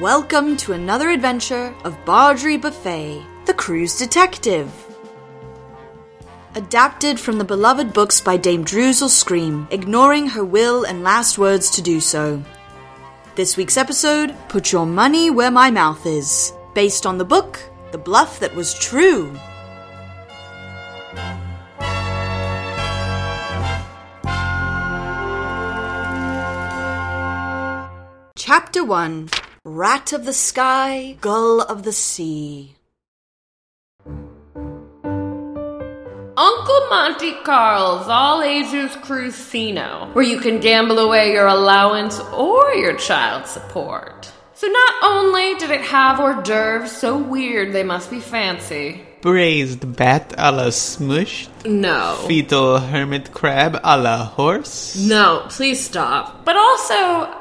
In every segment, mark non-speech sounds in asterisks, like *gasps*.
Welcome to another adventure of Bardry Buffet, the cruise detective. Adapted from the beloved books by Dame Droozle Scream, ignoring her will and last words to do so. This week's episode, Put Your Money Where My Mouth Is, based on the book, The Bluff That Was True. Chapter 1 Rat of the Sky, Gull of the Sea. Uncle Monte Carlo's all ages cruisino, where you can gamble away your allowance or your child support. So not only did it have hors d'oeuvres so weird they must be fancy. Braised bat a la smushed. No. Fetal hermit crab a la horse. No, please stop. But also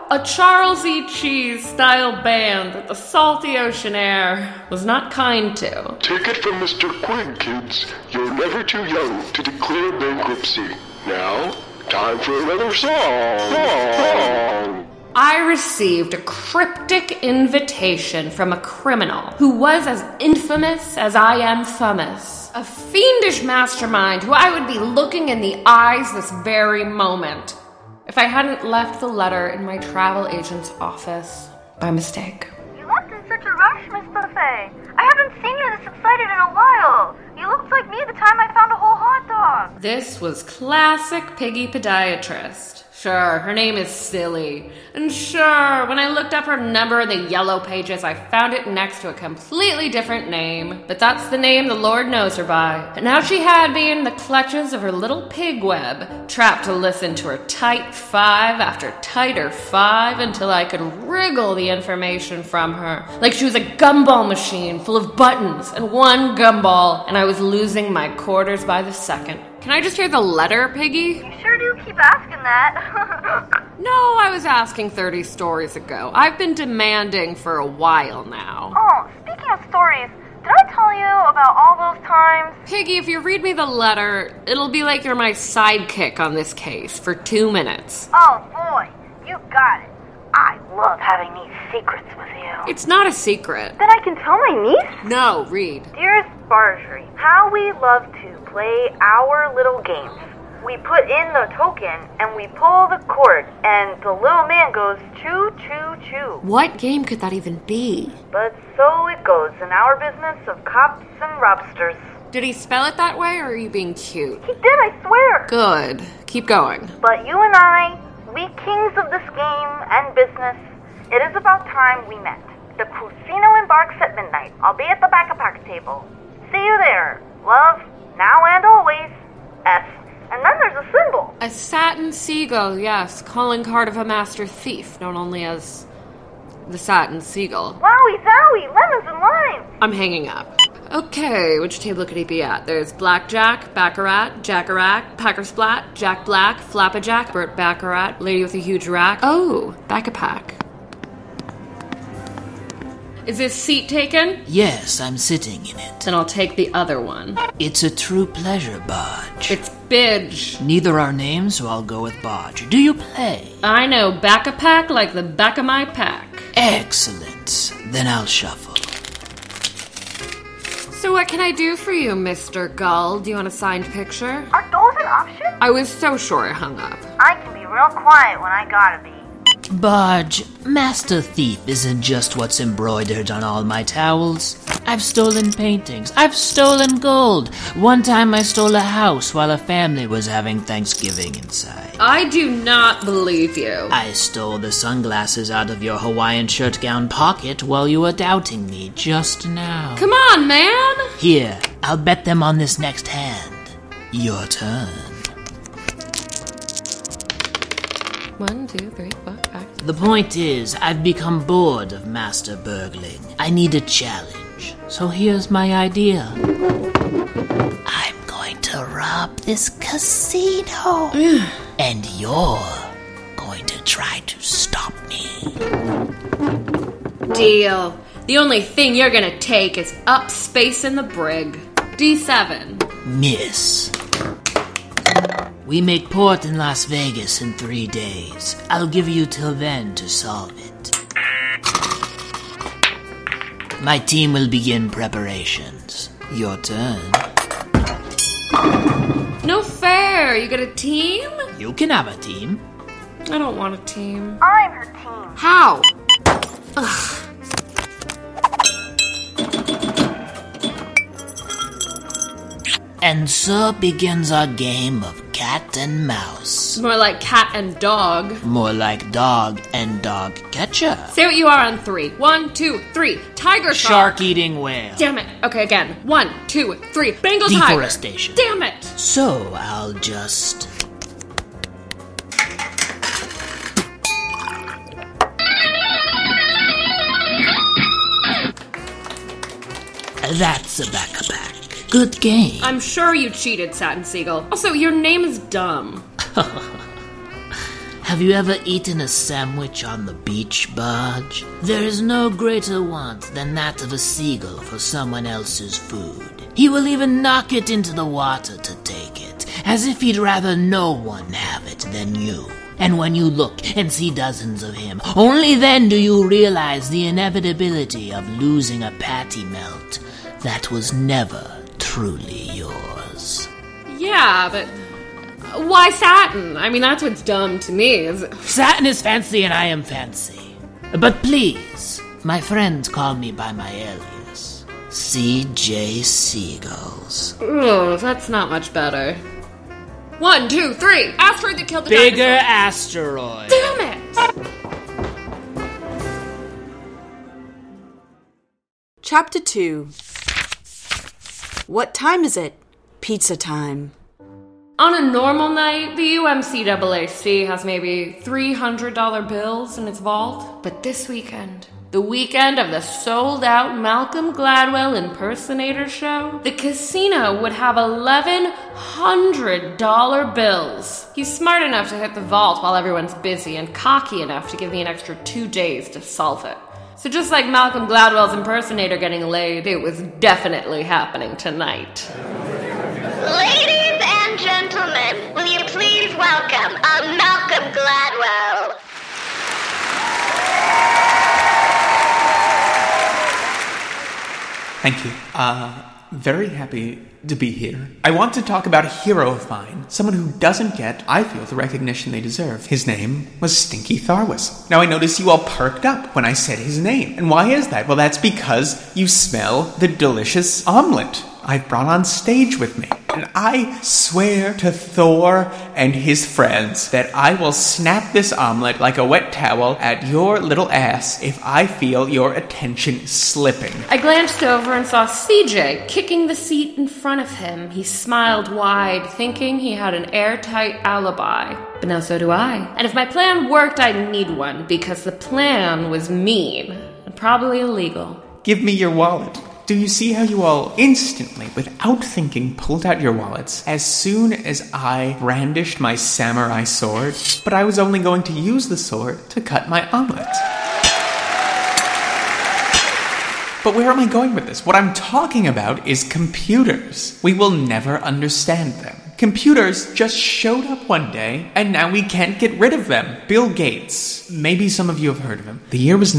a Charles E. Cheese style band that the salty ocean air was not kind to. Take it from Mr. Quinn, kids. You're never too young to declare bankruptcy. Now, time for another song. Song. I received a cryptic invitation from a criminal who was as infamous as I am famous. A fiendish mastermind who I would be looking in the eyes this very moment if I hadn't left the letter in my travel agent's office by mistake. You left in such a rush, Miss Buffet. I haven't seen you this excited in a while. You looked like me the time I found a whole hot dog. This was classic piggy podiatrist. Sure, her name is Silly. And sure, when I looked up her number in the yellow pages, I found it next to a completely different name. But that's the name the Lord knows her by. And now she had me in the clutches of her little pig web, trapped to listen to her tight five after tighter five until I could wriggle the information from her. Like she was a gumball machine full of buttons and one gumball, and I was losing my quarters by the second. Can I just hear the letter, Piggy? You sure do keep asking that. *laughs* No, I was asking 30 stories ago. I've been demanding for a while now. oh, speaking of stories, did I tell you about all those times? Piggy, if you read me the letter, it'll be like you're my sidekick on this case for two minutes. Oh boy, you got it. I love having these secrets with you. It's not a secret. Then I can tell my niece? No, read. Dearest Bargery, how we love to play our little games. We put in the token and we pull the cord, and the little man goes choo choo choo. What game could that even be? But so it goes in our business of cops and robsters. Did he spell it that way, or are you being cute? He did, I swear. Good. Keep going. But you and I, we kings of this game and business, it is about time we met. The Cruisino embarks at midnight. I'll be at the back of pack table. See you there. Love, now and always. S. And then there's a symbol. A satin seagull, yes. Calling card of a master thief, known only as the satin seagull. Wowie zowie, lemons and lime. I'm hanging up. Okay, which table could he be at? There's Blackjack, Baccarat, Jackarack, Packersplat, Jack Black, Flappajack, Burt Baccarat, Lady with a Huge Rack. Oh, Back-a-Pack. Is this seat taken? Yes, I'm sitting in it. Then I'll take the other one. It's a true pleasure, Bodge. It's Bidge. Neither are names, so I'll go with Bodge. Do you play? I know Back-a-Pack like the back of my pack. Excellent. Then I'll shuffle. So what can I do for you, Mr. Gull? Do you want a signed picture? Are those an option? I was so sure I hung up. I can be real quiet when I gotta be. Bodge, Master Thief isn't just what's embroidered on all my towels. I've stolen paintings. I've stolen gold. One time I stole a house while a family was having Thanksgiving inside. I do not believe you. I stole the sunglasses out of your Hawaiian shirt gown pocket while you were doubting me just now. Come on, man! Here, I'll bet them on this next hand. Your turn. One, two, three, four, five. The point is, I've become bored of master burgling. I need a challenge. So here's my idea. I'm going to rob this casino. *sighs* and you're going to try to stop me. Deal. The only thing you're gonna take is up space in the brig. D7. Miss. We make port in Las Vegas in three days. I'll give you till then to solve it. My team will begin preparations. Your turn. No fair. You get a team? You can have a team. I don't want a team. I'm her team. How? And so begins our game of cat and mouse. More like cat and dog. More like dog and dog catcher. Say what you are on three. One, two, three. Tiger shark. Shark eating whale. Damn it. Okay, again. One, two, three. Bengal tiger. Deforestation. Damn it. So I'll just. That's a backpack. Good game. I'm sure you cheated, Satin Seagull. Also, your name is dumb. *laughs* Have you ever eaten a sandwich on the beach barge? There is no greater want than that of a seagull for someone else's food. He will even knock it into the water to take it, as if he'd rather no one have it than you. And when you look and see dozens of him, only then do you realize the inevitability of losing a patty melt that was never truly yours. Yeah, but why satin? I mean, that's what's dumb to me. Is Satin is fancy and I am fancy. But please, my friends call me by my alias. C.J. Seagulls. oh, that's not much better. One, two, three. Asteroid that killed the Bigger dinosaur. asteroid. Damn it! Chapter 2 What time is it? Pizza time. On a normal night, the UMCAAC has maybe $300 bills in its vault. But this weekend, the weekend of the sold out Malcolm Gladwell impersonator show, the casino would have $1,100 bills. He's smart enough to hit the vault while everyone's busy and cocky enough to give me an extra two days to solve it. So just like Malcolm Gladwell's impersonator getting laid, it was definitely happening tonight. Ladies and gentlemen, will you please welcome uh, Malcolm Gladwell? Thank you. Uh, very happy to be here. I want to talk about a hero of mine, someone who doesn't get, I feel, the recognition they deserve. His name was Stinky Tharwhistle. Now I notice you all perked up when I said his name. And why is that? Well, that's because you smell the delicious omelet I've brought on stage with me. And I swear to Thor and his friends that I will snap this omelet like a wet towel at your little ass if I feel your attention slipping. I glanced over and saw CJ kicking the seat in front of him. He smiled wide, thinking he had an airtight alibi. But now so do I. And if my plan worked, I'd need one, because the plan was mean and probably illegal. Give me your wallet. Do you see how you all instantly, without thinking, pulled out your wallets as soon as I brandished my samurai sword? But I was only going to use the sword to cut my omelet. But where am I going with this? What I'm talking about is computers. We will never understand them. Computers just showed up one day, and now we can't get rid of them. Bill Gates. Maybe some of you have heard of him. The year was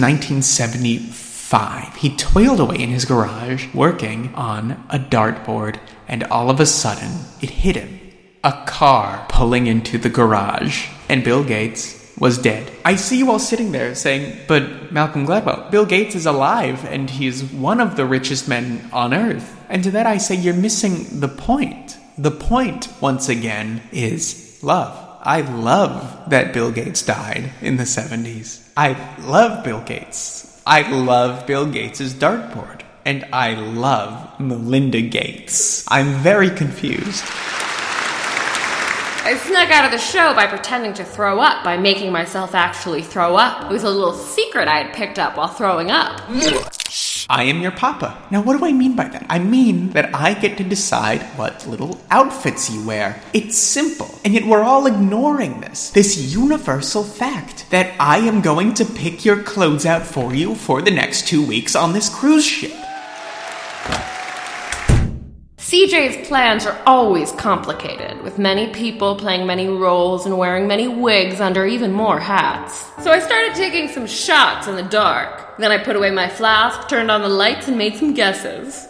1975. He toiled away in his garage working on a dartboard, and all of a sudden, it hit him. A car pulling into the garage, and Bill Gates was dead. I see you all sitting there saying, but Malcolm Gladwell, Bill Gates is alive and he's one of the richest men on earth. And to that I say, you're missing the point. The point, once again, is love. I love that Bill Gates died in the 70s. I love Bill Gates. I love Bill Gates' dartboard. And I love Melinda Gates. I'm very confused. I snuck out of the show by pretending to throw up by making myself actually throw up. It was a little secret I had picked up while throwing up. I am your papa. Now, what do I mean by that? I mean that I get to decide what little outfits you wear. It's simple. And yet we're all ignoring this. This universal fact that I am going to pick your clothes out for you for the next two weeks on this cruise ship. CJ's plans are always complicated, with many people playing many roles and wearing many wigs under even more hats. So I started taking some shots in the dark. Then I put away my flask, turned on the lights, and made some guesses.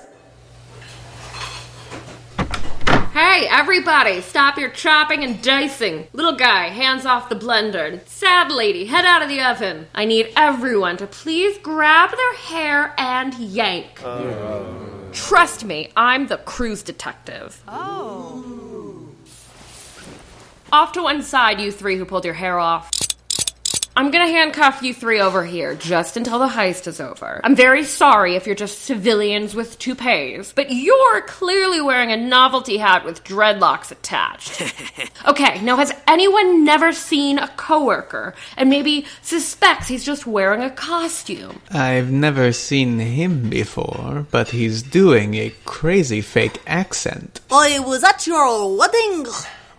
Hey, everybody, stop your chopping and dicing. Little guy, hands off the blender. Sad lady, head out of the oven. I need everyone to please grab their hair and yank. Trust me, I'm the cruise detective. Oh. Off to one side, you three who pulled your hair off. I'm gonna handcuff you three over here just until the heist is over. I'm very sorry if you're just civilians with toupees, but you're clearly wearing a novelty hat with dreadlocks attached. *laughs* okay, now has anyone never seen a coworker and maybe suspects he's just wearing a costume? I've never seen him before, but he's doing a crazy fake accent. I was at your wedding.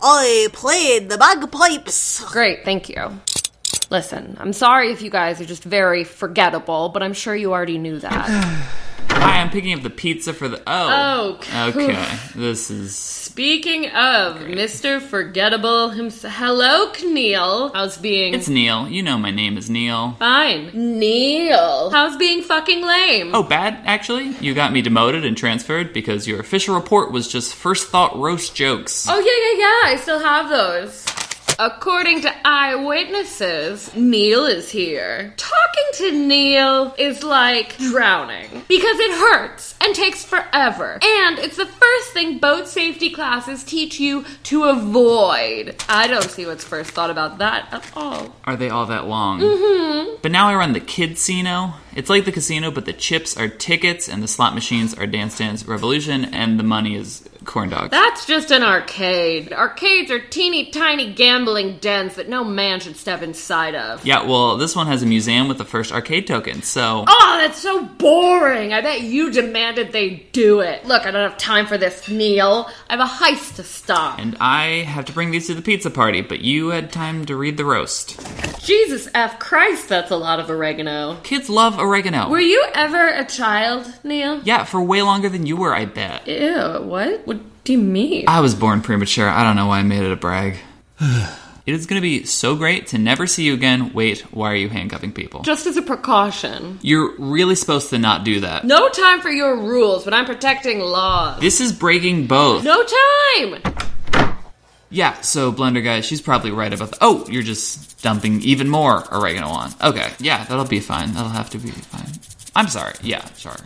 I played the bagpipes. Great, thank you. Listen, I'm sorry if you guys are just very forgettable, but I'm sure you already knew that. *sighs* Hi, I'm picking up the pizza for the. Oh. Oh, Okay. This is. Speaking of Mr. Forgettable himself, hello, Neil. How's being? It's Neil. You know my name is Neil. fine. Neil. How's being fucking lame? Oh, bad, actually? You got me demoted and transferred because your official report was just first thought roast jokes. Oh, yeah, yeah, yeah. I still have those. According to eyewitnesses, Neil is here. Talking to Neil is like drowning because it hurts and takes forever. And it's the first thing boat safety classes teach you to avoid. I don't see what's first thought about that at all. Are they all that long? Mm-hmm. But now I run the kids' Kidsino. It's like the casino, but the chips are tickets and the slot machines are Dance Dance Revolution and the money is corn dogs. That's just an arcade. Arcades are teeny tiny gambling dens that no man should step inside of. yeah, well, this one has a museum with the first arcade token, so. Oh, that's so boring. I bet you demanded they do it. Look, I don't have time for this, Neil. I have a heist to stop. And I have to bring these to the pizza party, but you had time to read the roast. Jesus F. Christ, that's a lot of oregano. Kids love oregano. Were you ever a child, Neil? yeah, for way longer than you were, I bet. Ew, what? What do you mean? I was born premature. I don't know why I made it a brag. *sighs* it is going to be so great to never see you again. Wait, why are you handcuffing people? Just as a precaution. You're really supposed to not do that. No time for your rules, but I'm protecting laws. This is breaking both. No time! Yeah, so Blender Guy, she's probably right about. The- oh, you're just dumping even more oregano on. Okay, yeah, that'll be fine. That'll have to be fine. I'm sorry. Yeah, sorry.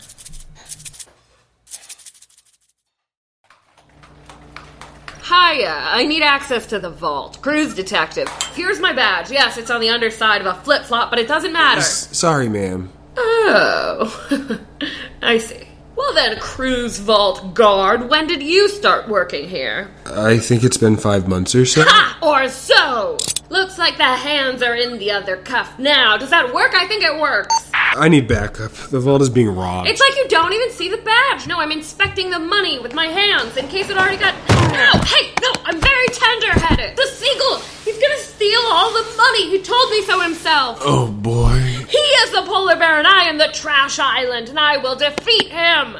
Hiya, I need access to the vault. Cruise detective. Here's my badge. Yes, it's on the underside of a flip flop, but it doesn't matter. Sorry, ma'am. Oh, *laughs* I see. Well then, cruise vault guard, when did you start working here? I think it's been five months or so. Ah, or so! Looks like the hands are in the other cuff now. Does that work? I think it works. I need backup. The vault is being robbed. It's like you don't even see the badge. No, I'm inspecting the money with my hands in case it already got. No, hey, no, I'm very tender headed. The seagull, he's gonna steal all the money. He told me so himself. oh boy. He is the polar bear, and I am the trash island, and I will defeat him.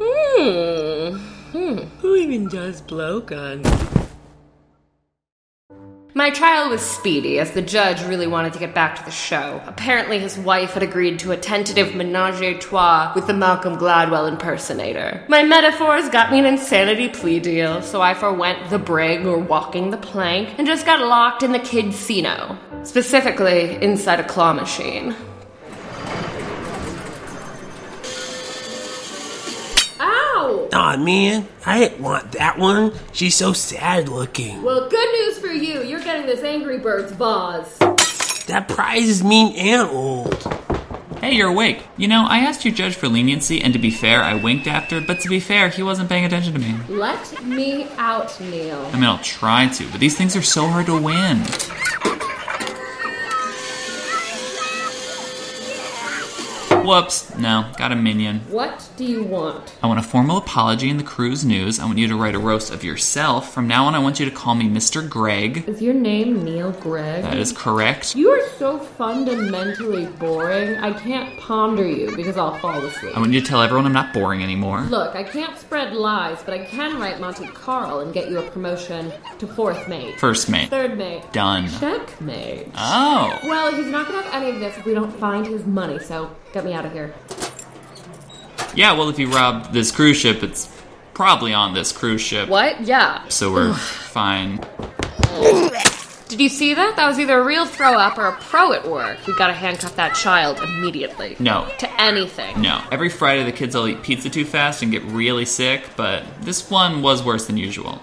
Hmm. Hmm. Who even does blowguns? My trial was speedy, as the judge really wanted to get back to the show. Apparently, his wife had agreed to a tentative menage a trois with the Malcolm Gladwell impersonator. My metaphors got me an insanity plea deal, so I forwent the brig or walking the plank and just got locked in the kidsino. Specifically, inside a claw machine. Aw, man, I didn't want that one. She's so sad looking. Well, good news for you. You're getting this Angry Birds vase. That prize is mean and old. Hey, you're awake. You know, I asked your judge for leniency, and to be fair, I winked after, but to be fair, he wasn't paying attention to me. Let me out, Neil. I mean, I'll try to, but these things are so hard to win. Whoops, no, got a minion. What do you want? I want a formal apology in the cruise news. I want you to write a roast of yourself. From now on, I want you to call me Mr. Greg. Is your name Neil Gregg? That is correct. You are so fundamentally boring. I can't ponder you because I'll fall asleep. I want you to tell everyone I'm not boring anymore. Look, I can't spread lies, but I can write Monte Carlo and get you a promotion to fourth mate. First mate. Third mate. Done. Checkmate. Oh. Well, he's not gonna have any of this if we don't find his money, so get me out of here. Yeah, well, if you rob this cruise ship, it's probably on this cruise ship. What? Yeah. So we're fine. Did you see that? That was either a real throw up or a pro at work. We gotta handcuff that child immediately. No. To anything. No. Every Friday, the kids all eat pizza too fast and get really sick, but this one was worse than usual.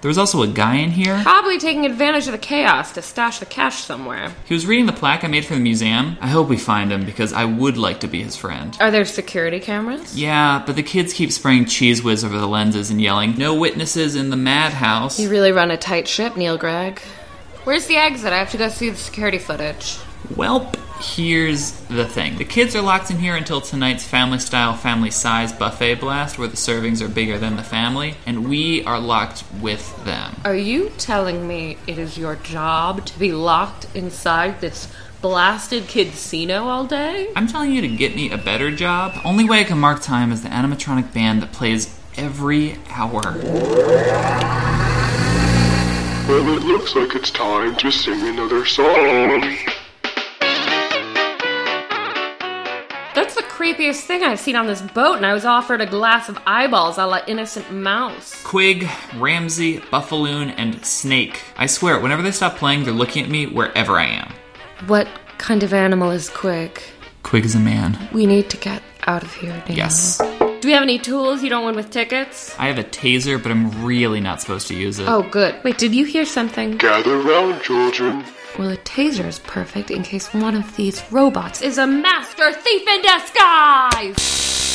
There was also a guy in here. Probably taking advantage of the chaos to stash the cash somewhere. He was reading the plaque I made for the museum. I hope we find him because I would like to be his friend. Are there security cameras? Yeah, but the kids keep spraying cheese whiz over the lenses and yelling, No witnesses in the madhouse. You really run a tight ship, Neil Gregg. Where's the exit? I have to go see the security footage. Welp, here's the thing. The kids are locked in here until tonight's family style, family size buffet blast, where the servings are bigger than the family, and we are locked with them. Are you telling me it is your job to be locked inside this blasted casino all day? I'm telling you to get me a better job. Only way I can mark time is the animatronic band that plays every hour. Well, it looks like it's time to sing another song. That's the creepiest thing I've seen on this boat, and I was offered a glass of eyeballs a la innocent mouse. Quig, Ramsey, Buffaloon, and Snake. I swear, whenever they stop playing, they're looking at me wherever I am. What kind of animal is Quig? Quig is a man. We need to get out of here now. Yes. Do we have any tools you don't win with tickets? I have a taser, but I'm really not supposed to use it. Oh, good. Wait, did you hear something? Gather round, children. Well, a taser is perfect in case one of these robots is a master thief in disguise!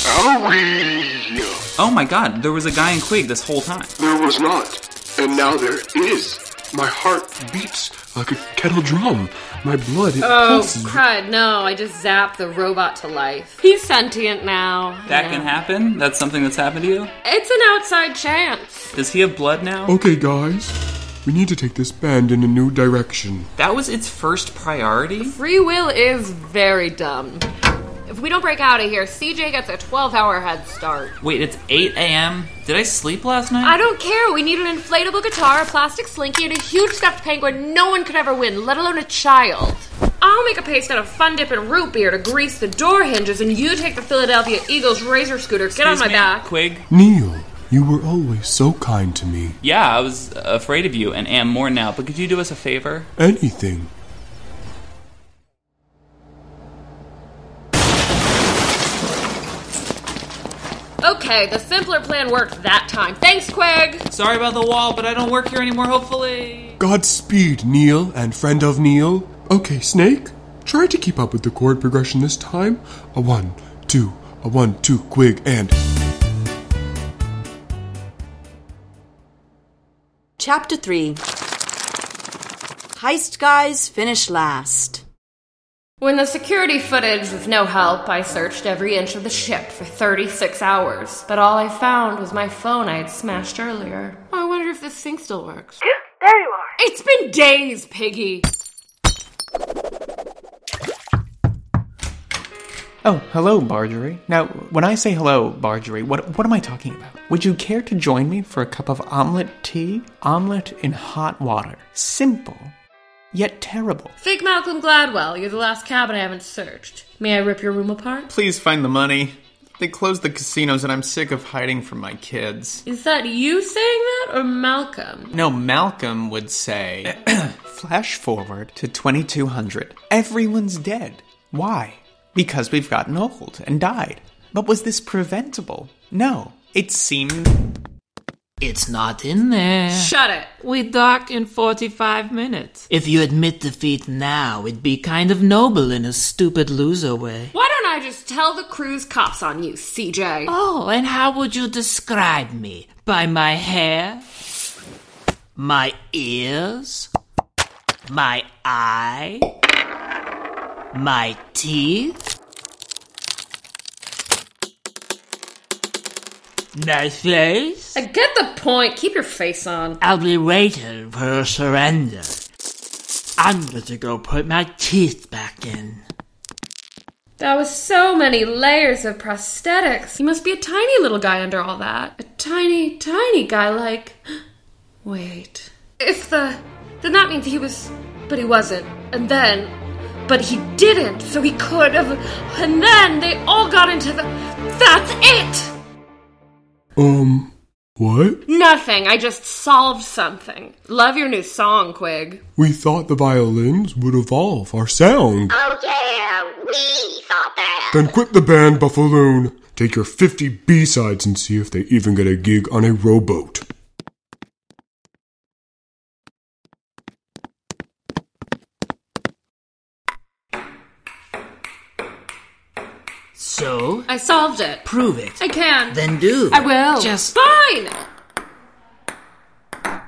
Owie! Oh my god, there was a guy in Quig this whole time. There was not, and now there is. My heart beats like a kettle drum. My blood it Oh, pulses. crud, no, I just zapped the robot to life. He's sentient now. That Yeah. can happen? That's something that's happened to you? It's an outside chance. Does he have blood now? Okay, guys. We need to take this band in a new direction. That was its first priority? Free will is very dumb. If we don't break out of here, CJ gets a 12 hour head start. Wait, it's 8 a.m.? Did I sleep last night? I don't care. We need an inflatable guitar, a plastic slinky, and a huge stuffed penguin no one could ever win, let alone a child. I'll make a paste out of Fun Dip and root beer to grease the door hinges, and you take the Philadelphia Eagles razor scooter. Get on my me, back. Quig? Neil, you were always so kind to me. Yeah, I was afraid of you and am more now, but could you do us a favor? Anything. Okay, the simpler plan worked that time. Thanks, Quig. Sorry about the wall, but I don't work here anymore, hopefully. Godspeed, Neil and friend of Neil. Okay, Snake, try to keep up with the chord progression this time. A one, two, a one, two, Quig, and. Chapter 3 Heist Guys finish last. When the security footage was no help, I searched every inch of the ship for 36 hours, but all I found was my phone I had smashed earlier. Oh, I wonder if this thing still works. There you are. It's been days, Piggy! Oh, hello, Marjorie. Now, when I say hello, Marjorie, what, what am I talking about? Would you care to join me for a cup of omelette tea? Omelette in hot water. Simple, yet terrible. Fake Malcolm Gladwell, you're the last cabin I haven't searched. May I rip your room apart? Please find the money. They closed the casinos and I'm sick of hiding from my kids. Is that you saying that, or Malcolm? No, Malcolm would say, *clears throat* Flash forward to 2200. Everyone's dead. Why? Because we've gotten old and died. But was this preventable? No. It seemed. It's not in there. Shut it! We dock in 45 minutes. If you admit defeat now, it'd be kind of noble in a stupid loser way. Why don't I just tell the cruise cops on you, CJ? Oh, and how would you describe me? By my hair? My ears? My eye? My teeth? Nice face? I get the point. Keep your face on. I'll be waiting for your surrender. I'm going to go put my teeth back in. That was so many layers of prosthetics. He must be a tiny little guy under all that. A tiny, tiny guy like. *gasps* Wait. If the. Then that means he was. But he wasn't. And then. But he didn't, so he could have. And then they all got into the. That's it! Um, what? Nothing. I just solved something. Love your new song, Quig. We thought the violins would evolve our sound. Oh yeah, we thought that. Then quit the band, Buffaloon. Take your 50 B-sides and see if they even get a gig on a rowboat. So? I solved it. Prove it. I can. Then do. I will. Just. Fine!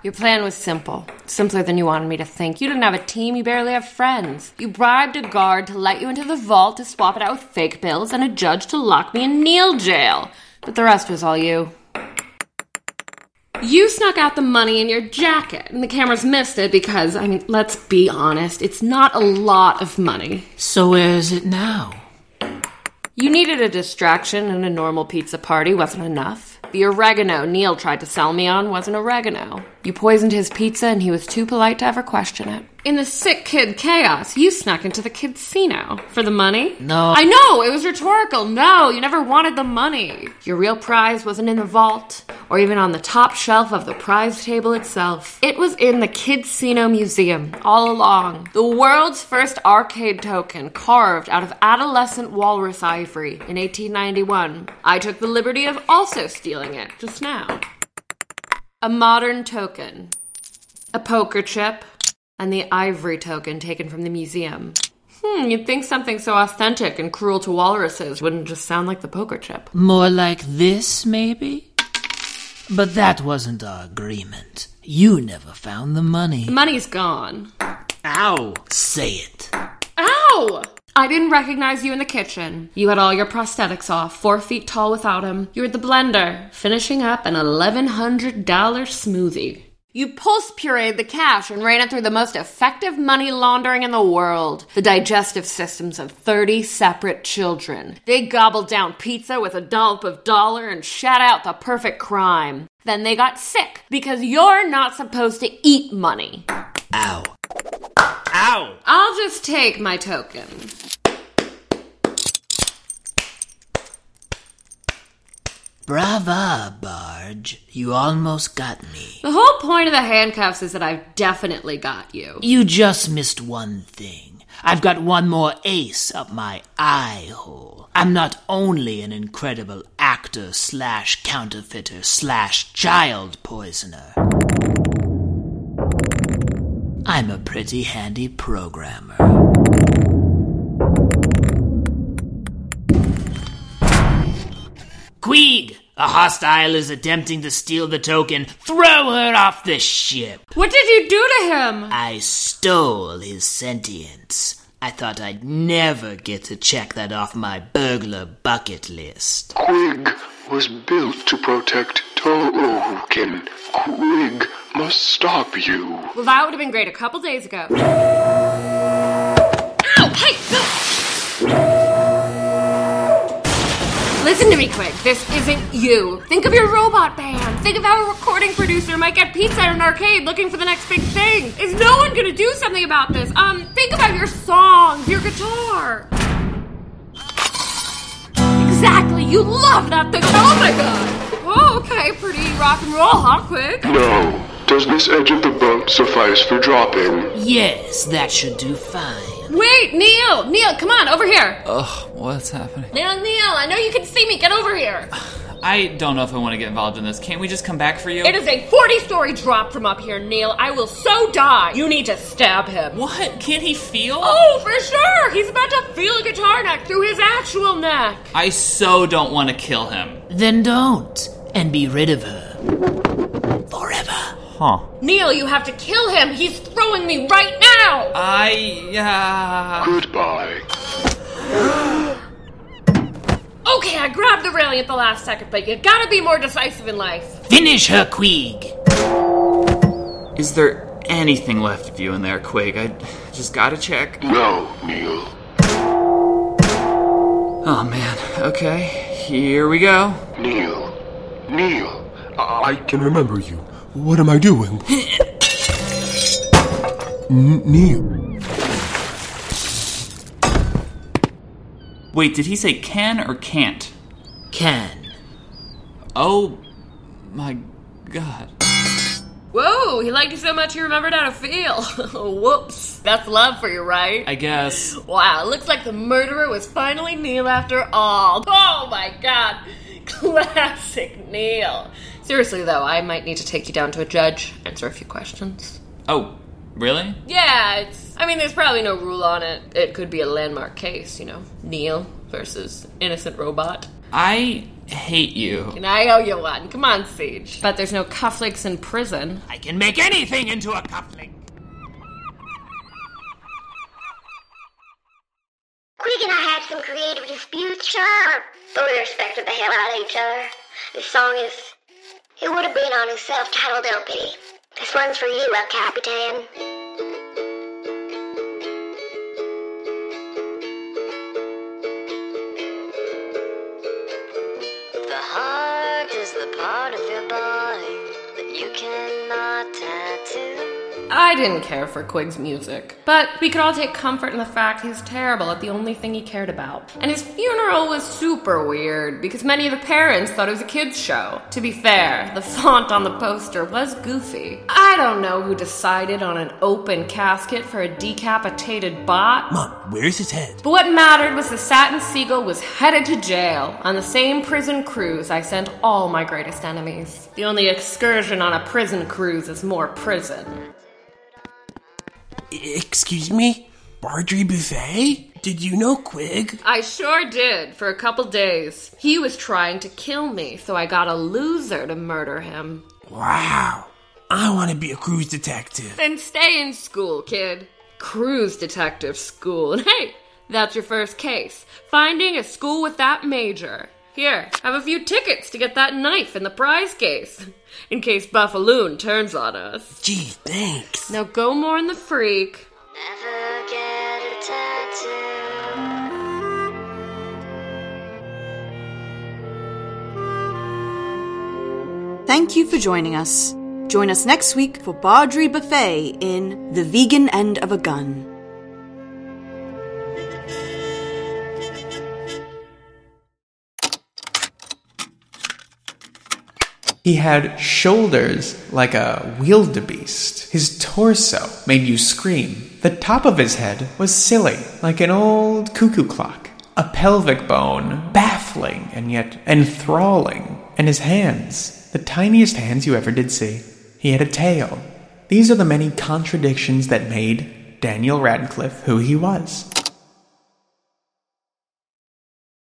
Your plan was simple. Simpler than you wanted me to think. You didn't have a team, you barely have friends. You bribed a guard to let you into the vault to swap it out with fake bills and a judge to lock me in Neil jail. But the rest was all you. You snuck out the money in your jacket, and the cameras missed it because, I mean, let's be honest, it's not a lot of money. So where is it now? You needed a distraction, and a normal pizza party wasn't enough. The oregano Neil tried to sell me on wasn't oregano. You poisoned his pizza, and he was too polite to ever question it. In the sick kid chaos, you snuck into the kids' casino. For the money? No. I know, it was rhetorical. No, you never wanted the money. Your real prize wasn't in the vault, or even on the top shelf of the prize table itself. It was in the kids' Kidsino Museum, all along. The world's first arcade token, carved out of adolescent walrus ivory in 1891. I took the liberty of also stealing it just now. A modern token, a poker chip, and the ivory token taken from the museum. Hmm, you'd think something so authentic and cruel to walruses wouldn't just sound like the poker chip. More like this, maybe? But that wasn't our agreement. You never found the money. The money's gone. Ow! Say it. Ow! I didn't recognize you in the kitchen. You had all your prosthetics off, four feet tall without them. You were at the blender, finishing up an $1,100 smoothie. You pulse pureed the cash and ran it through the most effective money laundering in the world the digestive systems of 30 separate children. They gobbled down pizza with a dollop of dollar and shat out the perfect crime. Then they got sick because you're not supposed to eat money. Ow. Ow! I'll just take my token. Brava, Barge. You almost got me. The whole point of the handcuffs is that I've definitely got you. You just missed one thing. I've got one more ace up my eye hole. I'm not only an incredible actor slash counterfeiter slash child poisoner. I'm a pretty handy programmer. Queeg! A hostile is attempting to steal the token. Throw her off the ship. What did you do to him? I stole his sentience. I thought I'd never get to check that off my burglar bucket list. Quig was built to protect Tooken. Quig must stop you. Well, that would have been great a couple days ago. Ow! Hey! Listen to me quick. This isn't you. Think of your robot band. Think of how a recording producer might get pizza at an arcade looking for the next big thing. Is no one gonna do something about this? Um, think about your songs, your guitar. Exactly. You love that thing. Oh my god. Oh, okay. Pretty rock and roll, huh, quick? No. Does this edge of the bump suffice for dropping? Yes, that should do fine. Wait, Neil! Neil, come on, over here! Ugh, what's happening? Neil, Neil, I know you can see me. Get over here. I don't know if I want to get involved in this. Can't we just come back for you? It is a 40 story drop from up here, Neil. I will so die. You need to stab him. What? Can't he feel? Oh, for sure. He's about to feel a guitar neck through his actual neck. I so don't want to kill him. Then don't, and be rid of her. Forever. Huh. Neil, you have to kill him. He's throwing me right now. I, uh. Goodbye. *gasps* Okay, I grabbed the railing at the last second, but you gotta be more decisive in life. Finish her, Queeg. Is there anything left of you in there, Quig? I just gotta check. No, Neil. Oh man. Okay, here we go. Neil. Neil. I can remember you. What am I doing? Neil. Wait, did he say can or can't? Can. Oh my god. Whoa, he liked you so much he remembered how to feel. *laughs* Whoops. That's love for you, right? I guess. Wow, looks like the murderer was finally Neil after all. Oh my god. *laughs* Classic Neil. Seriously, though, I might need to take you down to a judge, answer a few questions. Oh, really? Yeah, it's. I mean, there's probably no rule on it. It could be a landmark case, you know. Neil versus innocent robot. I hate you. And I owe you one. Come on, Siege. But there's no cufflinks in prison. I can make anything into a cufflink. Quig and I had some creative disputes, sure, but we respected the hell out of each other. This song is. It would have been on his self titled LP. This one's for you, El Capitan. The heart is the part of your body that you cannot tattoo. I didn't care for Quig's music, but we could all take comfort in the fact he's terrible at the only thing he cared about. And his funeral was super weird because many of the parents thought it was a kids' show. To be fair, the font on the poster was goofy. I don't know who decided on an open casket for a decapitated bot. Mom, where's his head? But what mattered was the Satin Seagull was headed to jail on the same prison cruise I sent all my greatest enemies. The only excursion on a prison cruise is more prison. Excuse me? Bardry Buffet? Did you know Quig? I sure did, for a couple days. He was trying to kill me, so I got a loser to murder him. Wow. I want to be a cruise detective. Then stay in school, kid. Cruise detective school. *laughs* And hey, that's your first case. Finding a school with that major. Here, have a few tickets to get that knife in the prize case. *laughs* In case Buffaloon turns on us. Gee, thanks. Now go more in the freak. Never get a tattoo. Thank you for joining us. Join us next week for Bardry Buffet in The Vegan End of a Gun. He had shoulders like a wildebeest. His torso made you scream. The top of his head was silly, like an old cuckoo clock. A pelvic bone, baffling and yet enthralling. And his hands, the tiniest hands you ever did see. He had a tail. These are the many contradictions that made Daniel Radcliffe who he was.